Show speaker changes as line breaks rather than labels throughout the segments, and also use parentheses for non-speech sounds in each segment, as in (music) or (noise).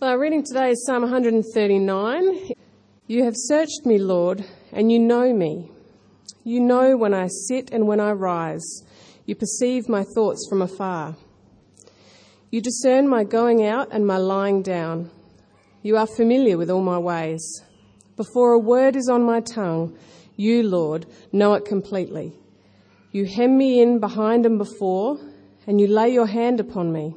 Well, our reading today is Psalm 139. You have searched me, Lord, and you know me. You know when I sit and when I rise. You perceive my thoughts from afar. You discern my going out and my lying down. You are familiar with all my ways. Before a word is on my tongue, you, Lord, know it completely. You hem me in behind and before, and you lay your hand upon me.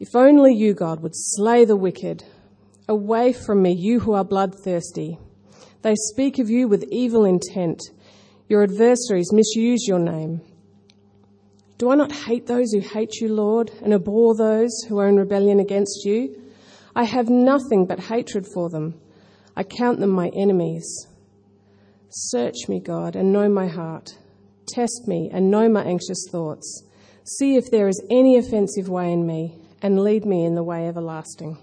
If only you, God, would slay the wicked. Away from me, you who are bloodthirsty. They speak of you with evil intent. Your adversaries misuse your name. Do I not hate those who hate you, Lord, and abhor those who are in rebellion against you? I have nothing but hatred for them. I count them my enemies. Search me, God, and know my heart. Test me and know my anxious thoughts. See if there is any offensive way in me and lead me in the way everlasting.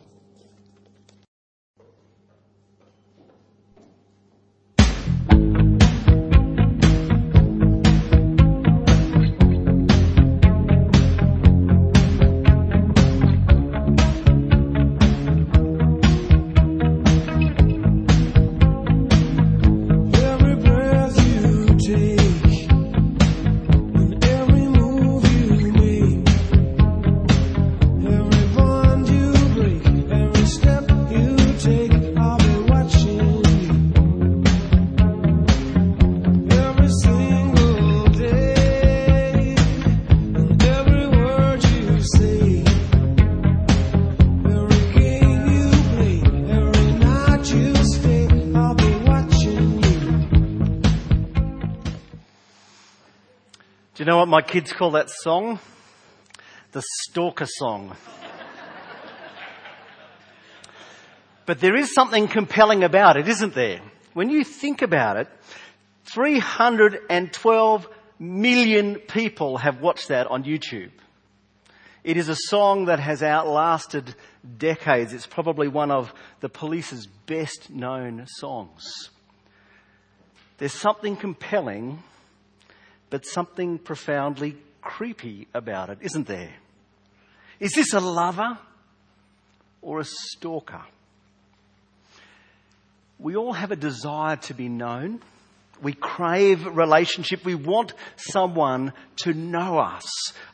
My kids call that song? The stalker song. but there is something compelling about it, isn't there? When you think about it, 312 million people have watched that on YouTube. It is a song that has outlasted decades. It's probably one of the police's best known songs. There's something compelling but something profoundly creepy about it, isn't there? Is this a lover or a stalker? We all have a desire to be known. We crave relationship. We want someone to know us.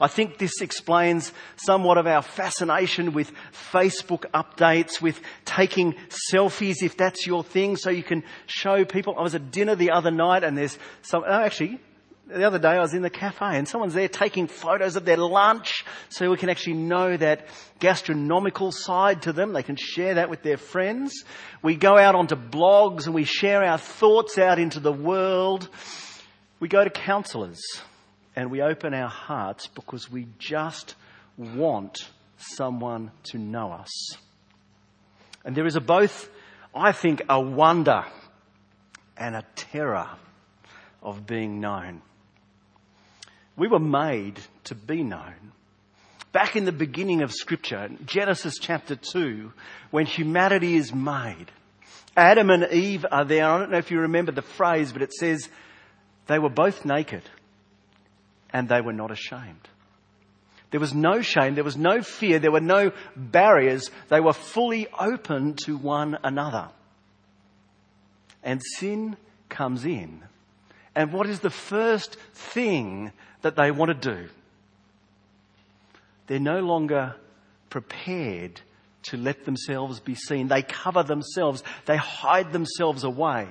I think this explains somewhat of our fascination with Facebook updates, with taking selfies if that's your thing so you can show people. I was at dinner the other night and there's some, oh, actually, the other day I was in the cafe and someone's there taking photos of their lunch so we can actually know that gastronomical side to them. They can share that with their friends. We go out onto blogs and we share our thoughts out into the world. We go to counselors and we open our hearts because we just want someone to know us. And there is a both, I think, a wonder and a terror of being known. We were made to be known. Back in the beginning of scripture, Genesis chapter 2, when humanity is made, Adam and Eve are there. I don't know if you remember the phrase, but it says, They were both naked and they were not ashamed. There was no shame, there was no fear, there were no barriers. They were fully open to one another. And sin comes in. And what is the first thing that they want to do? They're no longer prepared to let themselves be seen. They cover themselves. They hide themselves away.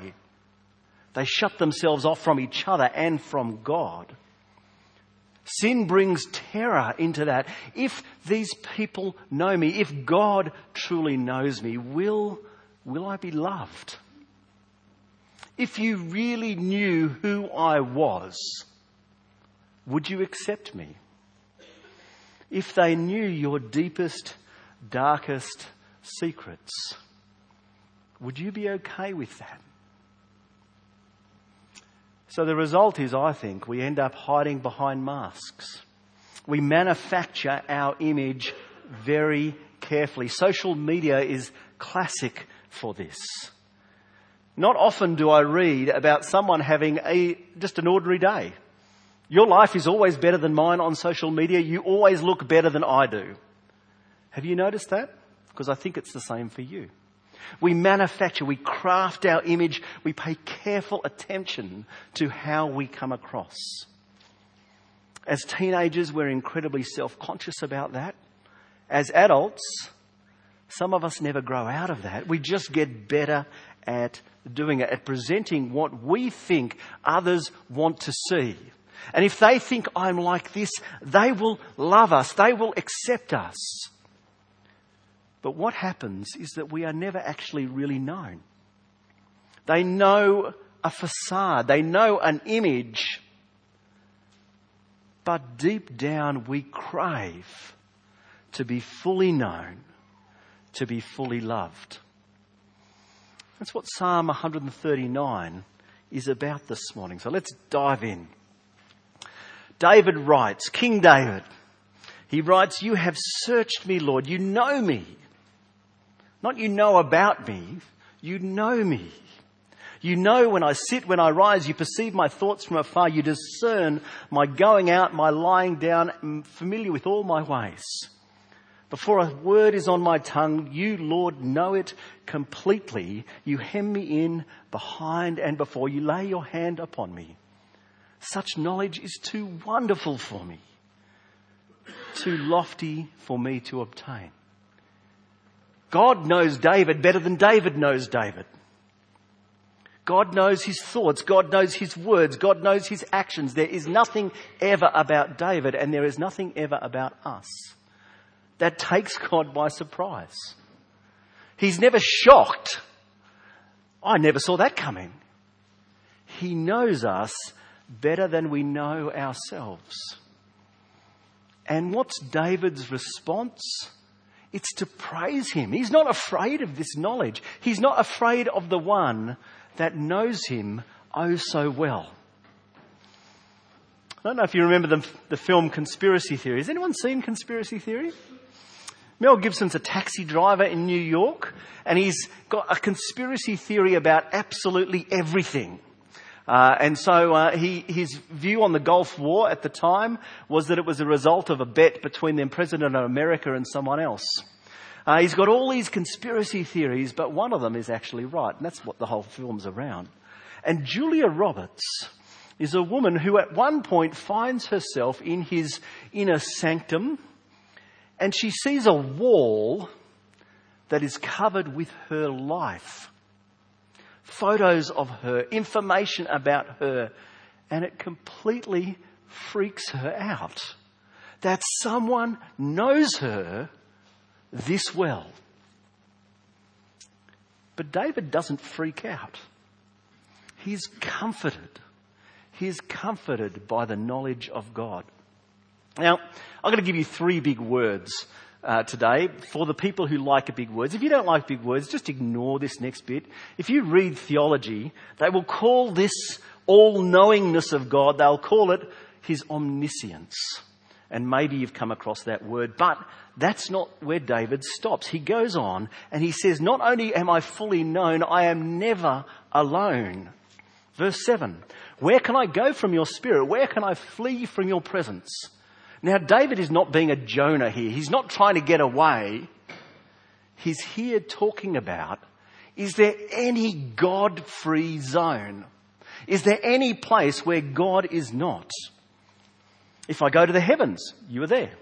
They shut themselves off from each other and from God. Sin brings terror into that. If these people know me, if God truly knows me, will, will I be loved? If you really knew who I was, would you accept me? If they knew your deepest, darkest secrets, would you be okay with that? So the result is, I think, we end up hiding behind masks. We manufacture our image very carefully. Social media is classic for this. Not often do I read about someone having a, just an ordinary day. Your life is always better than mine on social media. You always look better than I do. Have you noticed that? Because I think it's the same for you. We manufacture, we craft our image, we pay careful attention to how we come across. As teenagers, we're incredibly self-conscious about that. As adults, some of us never grow out of that. We just get better at doing it, at presenting what we think others want to see. And if they think I'm like this, they will love us. They will accept us. But what happens is that we are never actually really known. They know a facade, they know an image, but deep down we crave to be fully known, to be fully loved. That's what Psalm 139 is about this morning. So let's dive in. David writes, King David, he writes, You have searched me, Lord. You know me. Not you know about me, you know me. You know when I sit, when I rise, you perceive my thoughts from afar, you discern my going out, my lying down, I'm familiar with all my ways. Before a word is on my tongue, you, Lord, know it completely. You hem me in behind and before. You lay your hand upon me. Such knowledge is too wonderful for me, too lofty for me to obtain. God knows David better than David knows David. God knows his thoughts. God knows his words. God knows his actions. There is nothing ever about David and there is nothing ever about us. That takes God by surprise. He's never shocked. I never saw that coming. He knows us better than we know ourselves. And what's David's response? It's to praise him. He's not afraid of this knowledge. He's not afraid of the one that knows him oh so well. I don't know if you remember the, the film Conspiracy Theory. Has anyone seen Conspiracy Theory? Mel Gibson's a taxi driver in New York and he's got a conspiracy theory about absolutely everything. Uh, and so uh, he, his view on the Gulf War at the time was that it was a result of a bet between the President of America and someone else. Uh, he's got all these conspiracy theories, but one of them is actually right, and that's what the whole film's around. And Julia Roberts is a woman who at one point finds herself in his inner sanctum, and she sees a wall that is covered with her life photos of her, information about her, and it completely freaks her out that someone knows her this well. But David doesn't freak out. He's comforted. He's comforted by the knowledge of God. Now, I'm going to give you three big words uh, today for the people who like big words. If you don't like big words, just ignore this next bit. If you read theology, they will call this all-knowingness of God, they'll call it his omniscience. And maybe you've come across that word, but that's not where David stops. He goes on and he says, not only am I fully known, I am never alone. Verse 7 Where can I go from your spirit? Where can I flee from your presence? Now, David is not being a Jonah here. He's not trying to get away. He's here talking about is there any God free zone? Is there any place where God is not? If I go to the heavens, you are there.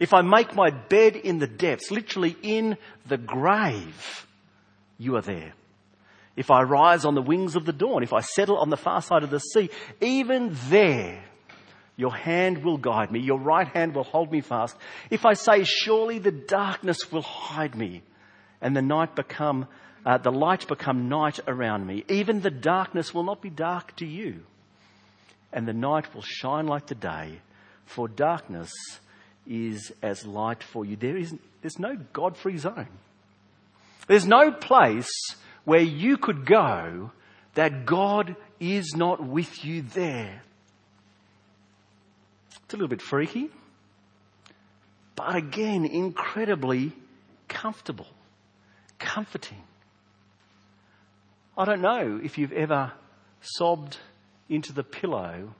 If I make my bed in the depths, literally in the grave, you are there. If I rise on the wings of the dawn, if I settle on the far side of the sea, even there, your hand will guide me, your right hand will hold me fast. If I say, surely the darkness will hide me, and the night become, uh, the light become night around me, even the darkness will not be dark to you, and the night will shine like the day, for darkness is as light for you. There is, there's no God-free zone. There's no place where you could go that God is not with you there. It's a little bit freaky, but again, incredibly comfortable, comforting. I don't know if you've ever sobbed into the pillow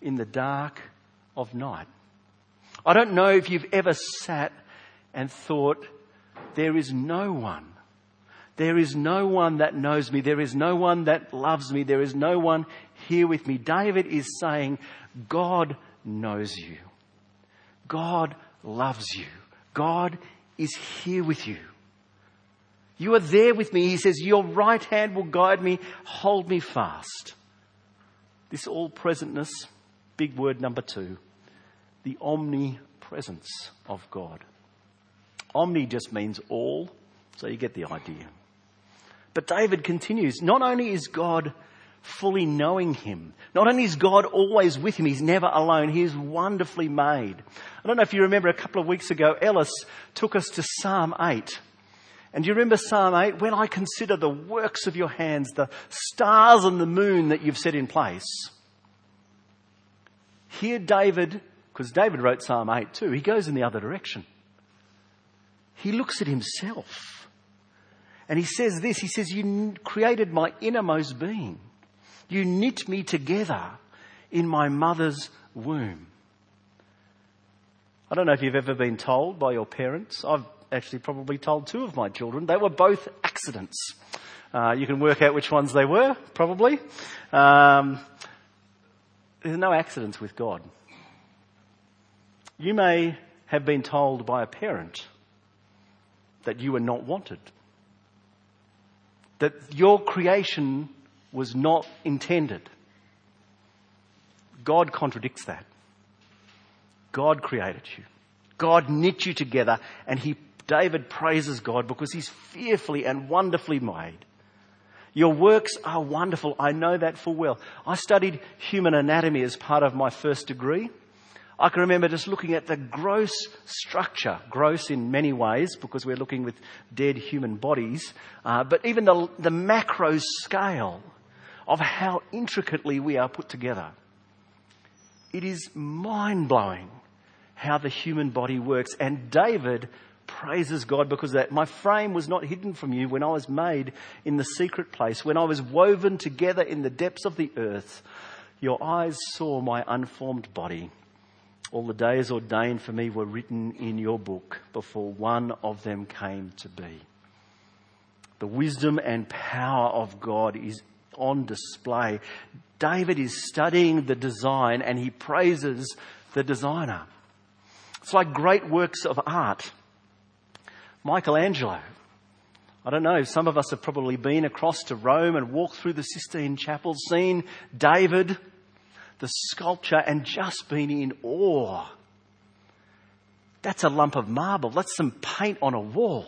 in the dark of night. I don't know if you've ever sat and thought, there is no one there is no one that knows me. There is no one that loves me. There is no one here with me. David is saying, God knows you. God loves you. God is here with you. You are there with me. He says, Your right hand will guide me. Hold me fast. This all presentness, big word number two, the omnipresence of God. Omni just means all, so you get the idea. But David continues, not only is God fully knowing him, not only is God always with him, he's never alone, he is wonderfully made. I don't know if you remember a couple of weeks ago, Ellis took us to Psalm 8. And do you remember Psalm 8? When I consider the works of your hands, the stars and the moon that you've set in place. Here David, because David wrote Psalm 8 too, he goes in the other direction. He looks at himself and he says this, he says, you created my innermost being. You knit me together in my mother's womb. I don't know if you've ever been told by your parents. I've actually probably told two of my children. They were both accidents. Uh, you can work out which ones they were, probably. Um, there's no accidents with God. You may have been told by a parent that you were not wanted that your creation was not intended. God contradicts that. God created you. God knit you together and he, David praises God because he's fearfully and wonderfully made. Your works are wonderful. I know that full well. I studied human anatomy as part of my first degree. I can remember just looking at the gross structure, gross in many ways because we're looking with dead human bodies, uh, but even the, the macro scale of how intricately we are put together. It is mind blowing how the human body works. And David praises God because that my frame was not hidden from you when I was made in the secret place, when I was woven together in the depths of the earth. Your eyes saw my unformed body. All the days ordained for me were written in your book before one of them came to be. The wisdom and power of God is on display. David is studying the design and he praises the designer. It's like great works of art. Michelangelo. I don't know, some of us have probably been across to Rome and walked through the Sistine Chapel, seen David the sculpture and just been in awe. That's a lump of marble. That's some paint on a wall.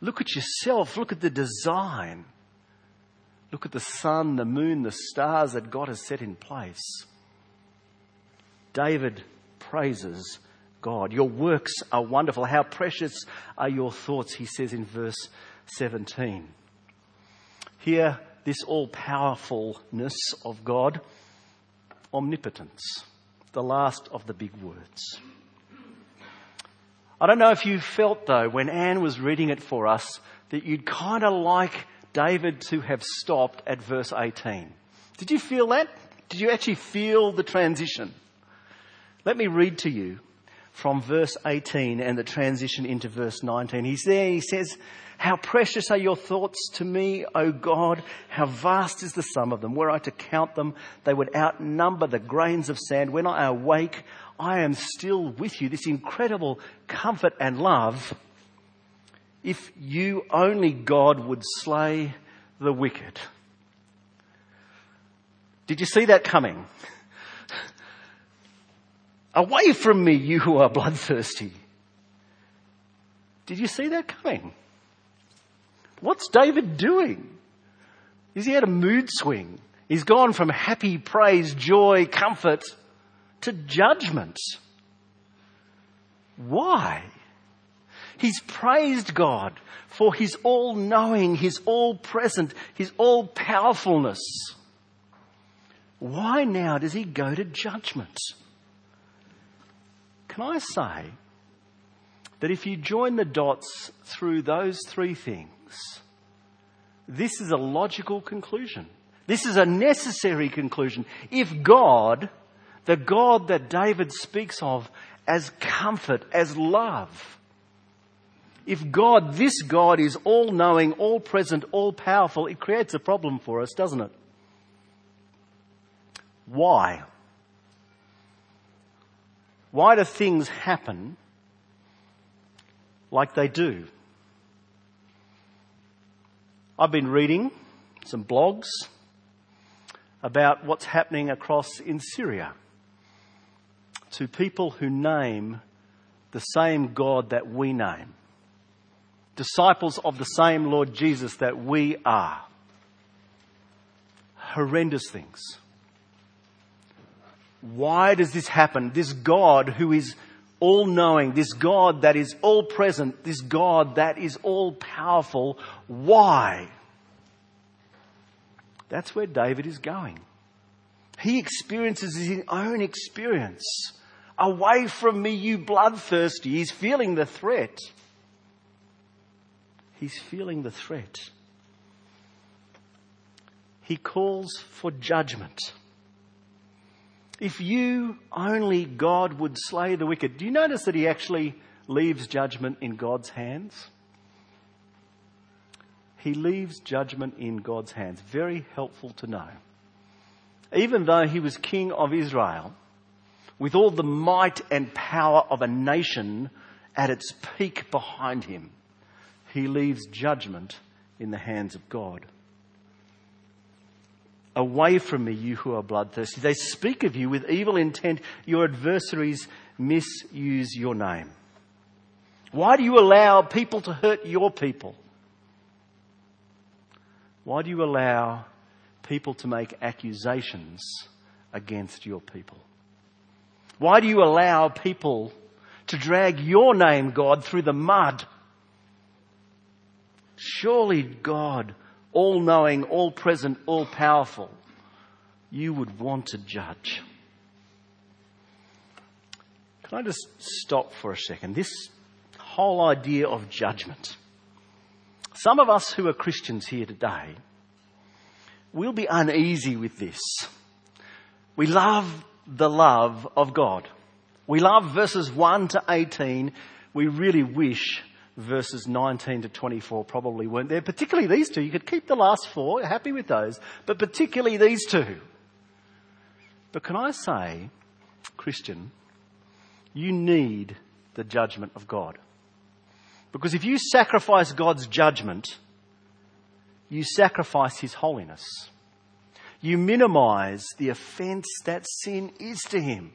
Look at yourself. Look at the design. Look at the sun, the moon, the stars that God has set in place. David praises God. Your works are wonderful. How precious are your thoughts, he says in verse 17. Here, this all powerfulness of God omnipotence, the last of the big words. I don't know if you felt though, when Anne was reading it for us, that you'd kind of like David to have stopped at verse 18. Did you feel that? Did you actually feel the transition? Let me read to you from verse 18 and the transition into verse 19. He's there, he says, How precious are your thoughts to me, O God! How vast is the sum of them. Were I to count them, they would outnumber the grains of sand. When I awake, I am still with you. This incredible comfort and love. If you only, God, would slay the wicked. Did you see that coming? (laughs) Away from me, you who are bloodthirsty. Did you see that coming? What's David doing? Is he had a mood swing? He's gone from happy, praise, joy, comfort to judgment. Why? He's praised God for his all knowing, his all present, his all powerfulness. Why now does he go to judgment? Can I say that if you join the dots through those three things, this is a logical conclusion. This is a necessary conclusion. If God, the God that David speaks of as comfort, as love, if God, this God is all knowing, all present, all powerful, it creates a problem for us, doesn't it? Why? Why do things happen like they do? I've been reading some blogs about what's happening across in Syria to people who name the same God that we name, disciples of the same Lord Jesus that we are. Horrendous things. Why does this happen? This God who is all knowing, this God that is all present, this God that is all powerful, why? That's where David is going. He experiences his own experience. Away from me, you bloodthirsty. He's feeling the threat. He's feeling the threat. He calls for judgment. If you only God would slay the wicked. Do you notice that he actually leaves judgment in God's hands? He leaves judgment in God's hands. Very helpful to know. Even though he was king of Israel, with all the might and power of a nation at its peak behind him, he leaves judgment in the hands of God. Away from me, you who are bloodthirsty. They speak of you with evil intent. Your adversaries misuse your name. Why do you allow people to hurt your people? Why do you allow people to make accusations against your people? Why do you allow people to drag your name, God, through the mud? Surely God all knowing, all present, all powerful, you would want to judge. Can I just stop for a second? This whole idea of judgment. Some of us who are Christians here today will be uneasy with this. We love the love of God. We love verses 1 to 18. We really wish verses 19 to 24 probably weren't there. Particularly these two. You could keep the last four, happy with those, but particularly these two. But can I say, Christian, you need the judgment of God. Because if you sacrifice God's judgment, you sacrifice His holiness. You minimize the offense that sin is to Him.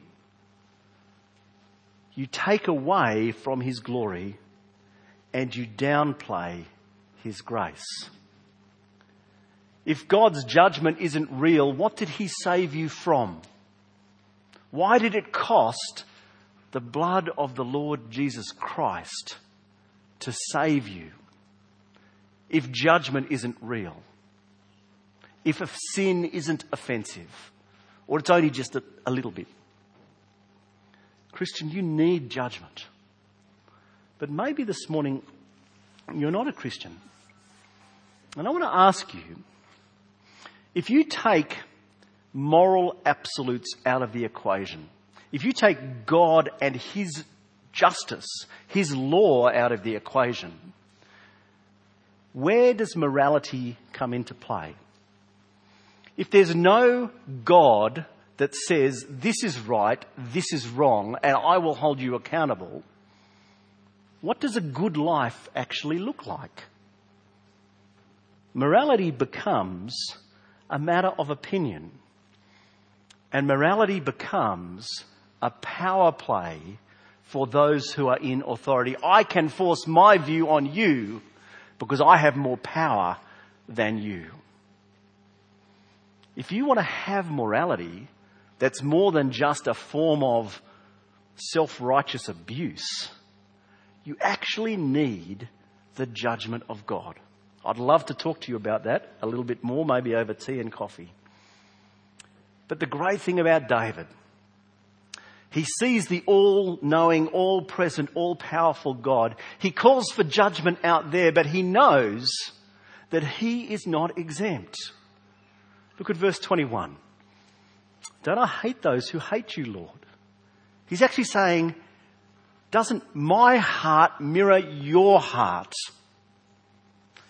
You take away from His glory and you downplay His grace. If God's judgment isn't real, what did He save you from? Why did it cost the blood of the Lord Jesus Christ to save you? If judgment isn't real, if sin isn't offensive, or it's only just a, a little bit. Christian, you need judgment. But maybe this morning you're not a Christian. And I want to ask you, if you take moral absolutes out of the equation, if you take God and His justice, His law out of the equation, where does morality come into play? If there's no God that says this is right, this is wrong, and I will hold you accountable, what does a good life actually look like? Morality becomes a matter of opinion. And morality becomes a power play for those who are in authority. I can force my view on you because I have more power than you. If you want to have morality that's more than just a form of self-righteous abuse, you actually need the judgment of God. I'd love to talk to you about that a little bit more, maybe over tea and coffee. But the great thing about David, he sees the all knowing, all present, all powerful God. He calls for judgment out there, but he knows that he is not exempt. Look at verse 21. Don't I hate those who hate you, Lord? He's actually saying, doesn't my heart mirror your heart?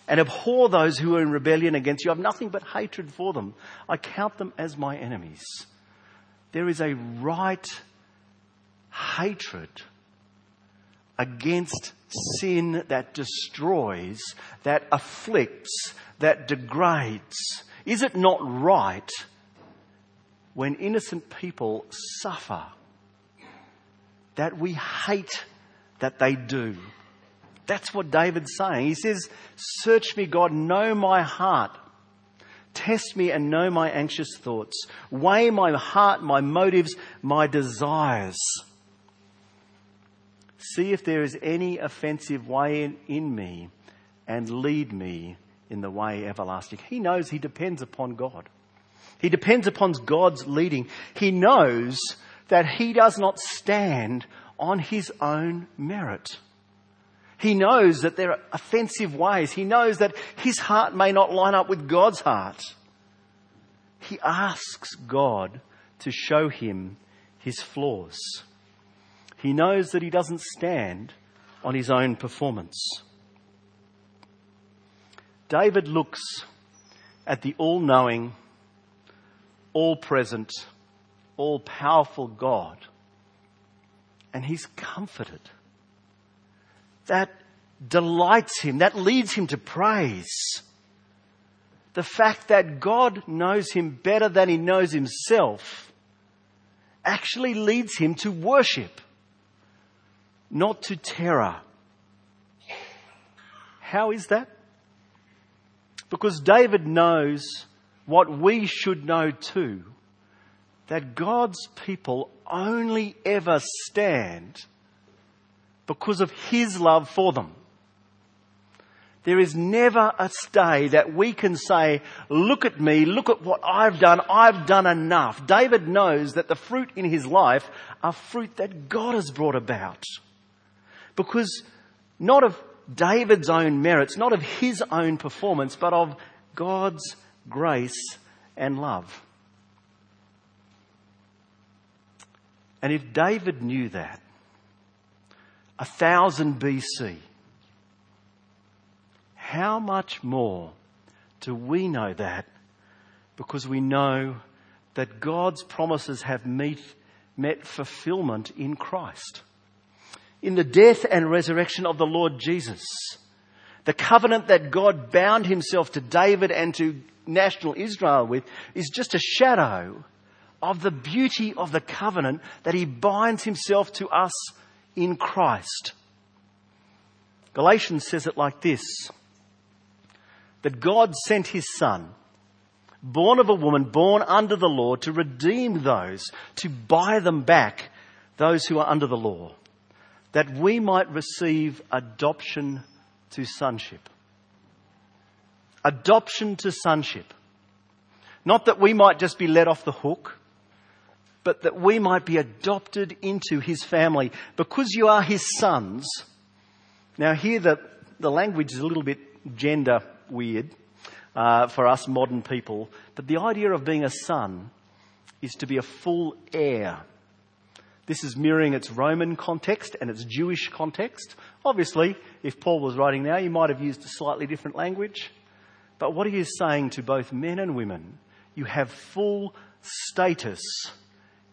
and abhor those who are in rebellion against you. I have nothing but hatred for them. I count them as my enemies. There is a right hatred against sin that destroys, that afflicts, that degrades. Is it not right when innocent people suffer that we hate that they do? That's what David's saying. He says, Search me, God, know my heart. Test me and know my anxious thoughts. Weigh my heart, my motives, my desires. See if there is any offensive way in, in me and lead me in the way everlasting. He knows he depends upon God. He depends upon God's leading. He knows that he does not stand on his own merit. He knows that there are offensive ways. He knows that his heart may not line up with God's heart. He asks God to show him his flaws. He knows that he doesn't stand on his own performance. David looks at the all knowing, all present, all powerful God, and he's comforted that delights him, that leads him to praise. The fact that God knows him better than he knows himself actually leads him to worship, not to terror. How is that? Because David knows what we should know too that God's people only ever stand because of His love for them. There is never a day that we can say, look at me, look at what I've done, I've done enough. David knows that the fruit in his life are fruit that God has brought about. Because not of David's own merits, not of his own performance, but of God's grace and love. And if David knew that, a thousand BC. How much more do we know that because we know that God's promises have meet, met fulfillment in Christ? In the death and resurrection of the Lord Jesus, the covenant that God bound himself to David and to national Israel with is just a shadow of the beauty of the covenant that he binds himself to us in Christ. Galatians says it like this that God sent his son, born of a woman, born under the law, to redeem those, to buy them back, those who are under the law, that we might receive adoption to sonship. Adoption to sonship. Not that we might just be let off the hook, but that we might be adopted into his family because you are his sons. Now here the, the language is a little bit gender weird. uh, for us modern people. But the idea of being a son is to be a full heir. This is mirroring its Roman context and its Jewish context. Obviously, if Paul was writing now, he might have used a slightly different language. But what he is saying to both men and women, you have full status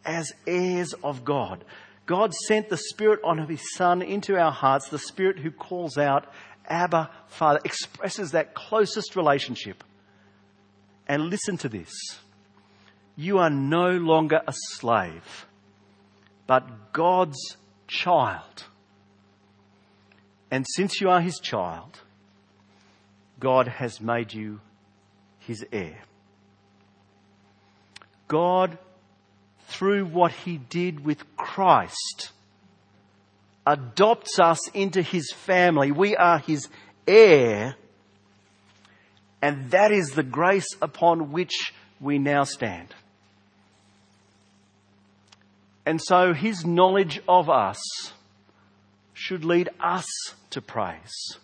as heirs of God. God sent the Spirit of His Son into our hearts, the Spirit who calls out, Abba, Father, expresses that closest relationship. And listen to this. You are no longer a slave, but God's child. And since you are His child, God has made you His heir. God through what he did with Christ, adopts us into his family. We are his heir, and that is the grace upon which we now stand. And so his knowledge of us should lead us to praise.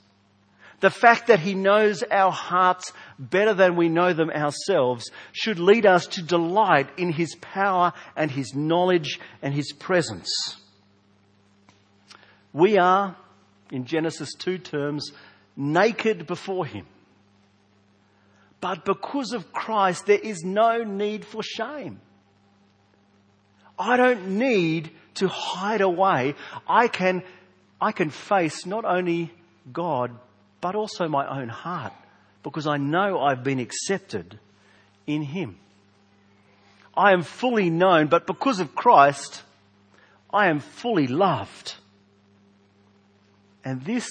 The fact that He knows our hearts better than we know them ourselves should lead us to delight in His power and His knowledge and His presence. We are, in Genesis 2 terms, naked before Him. But because of Christ, there is no need for shame. I don't need to hide away. I can, I can face not only God, but also my own heart because I know I've been accepted in Him. I am fully known, but because of Christ, I am fully loved. And this,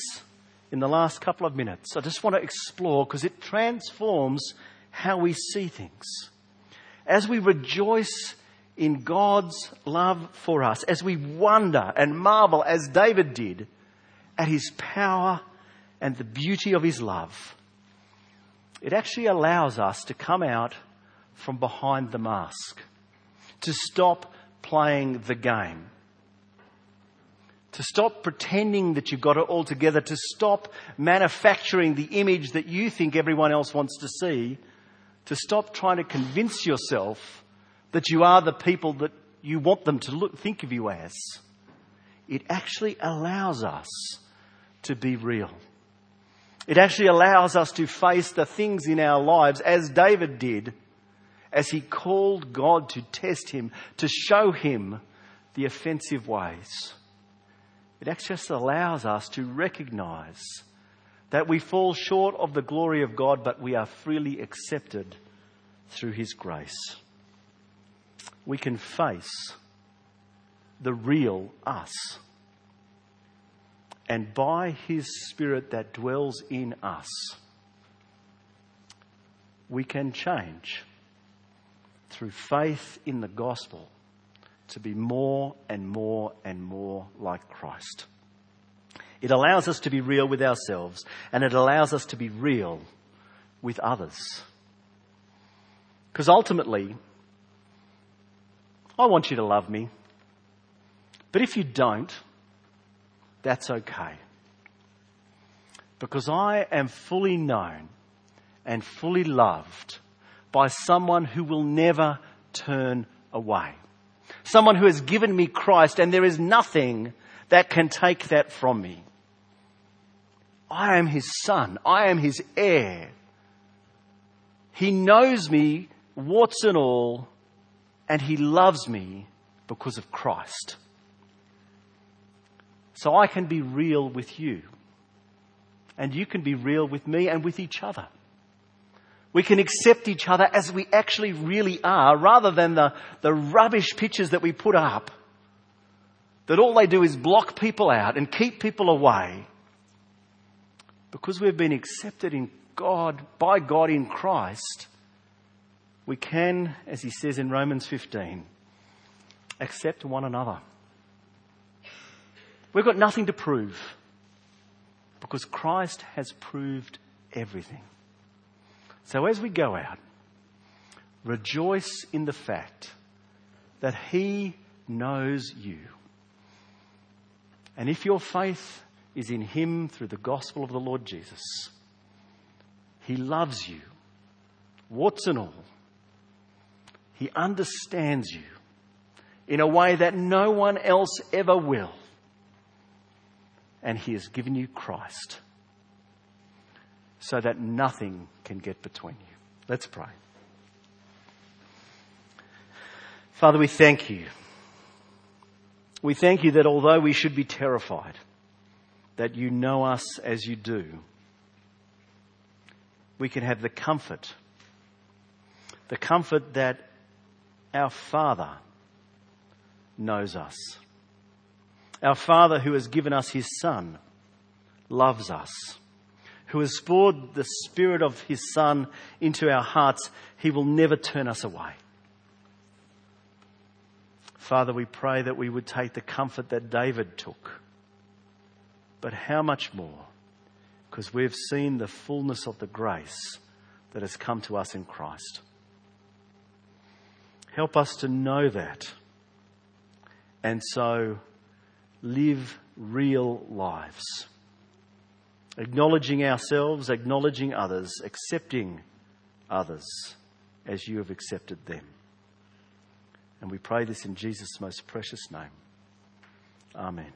in the last couple of minutes, I just want to explore because it transforms how we see things. As we rejoice in God's love for us, as we wonder and marvel, as David did, at His power and the beauty of His love, it actually allows us to come out from behind the mask, to stop playing the game, to stop pretending that you've got it all together, to stop manufacturing the image that you think everyone else wants to see, to stop trying to convince yourself that you are the people that you want them to look, think of you as. It actually allows us to be real. It actually allows us to face the things in our lives as David did as he called God to test him, to show him the offensive ways. It actually just allows us to recognize that we fall short of the glory of God, but we are freely accepted through his grace. We can face the real us and by His Spirit that dwells in us, we can change through faith in the gospel to be more and more and more like Christ. It allows us to be real with ourselves and it allows us to be real with others. Because ultimately, I want you to love me. But if you don't, that's okay. Because I am fully known and fully loved by someone who will never turn away. Someone who has given me Christ and there is nothing that can take that from me. I am his son. I am his heir. He knows me, warts and all, and he loves me because of Christ. So I can be real with you. And you can be real with me and with each other. We can accept each other as we actually really are rather than the, the rubbish pictures that we put up that all they do is block people out and keep people away. Because we've been accepted in God, by God in Christ, we can, as he says in Romans 15, accept one another. We've got nothing to prove because Christ has proved everything. So as we go out, rejoice in the fact that He knows you. And if your faith is in Him through the gospel of the Lord Jesus, He loves you warts and all. He understands you in a way that no one else ever will. And He has given you Christ so that nothing can get between you. Let's pray. Father, we thank you. We thank you that although we should be terrified, that you know us as you do, we can have the comfort, the comfort that our Father knows us. Our Father who has given us His Son loves us. Who has poured the Spirit of His Son into our hearts, He will never turn us away. Father, we pray that we would take the comfort that David took. But how much more? Because we've seen the fullness of the grace that has come to us in Christ. Help us to know that and so live real lives. Acknowledging ourselves, acknowledging others, accepting others as you have accepted them. And we pray this in Jesus' most precious name. Amen.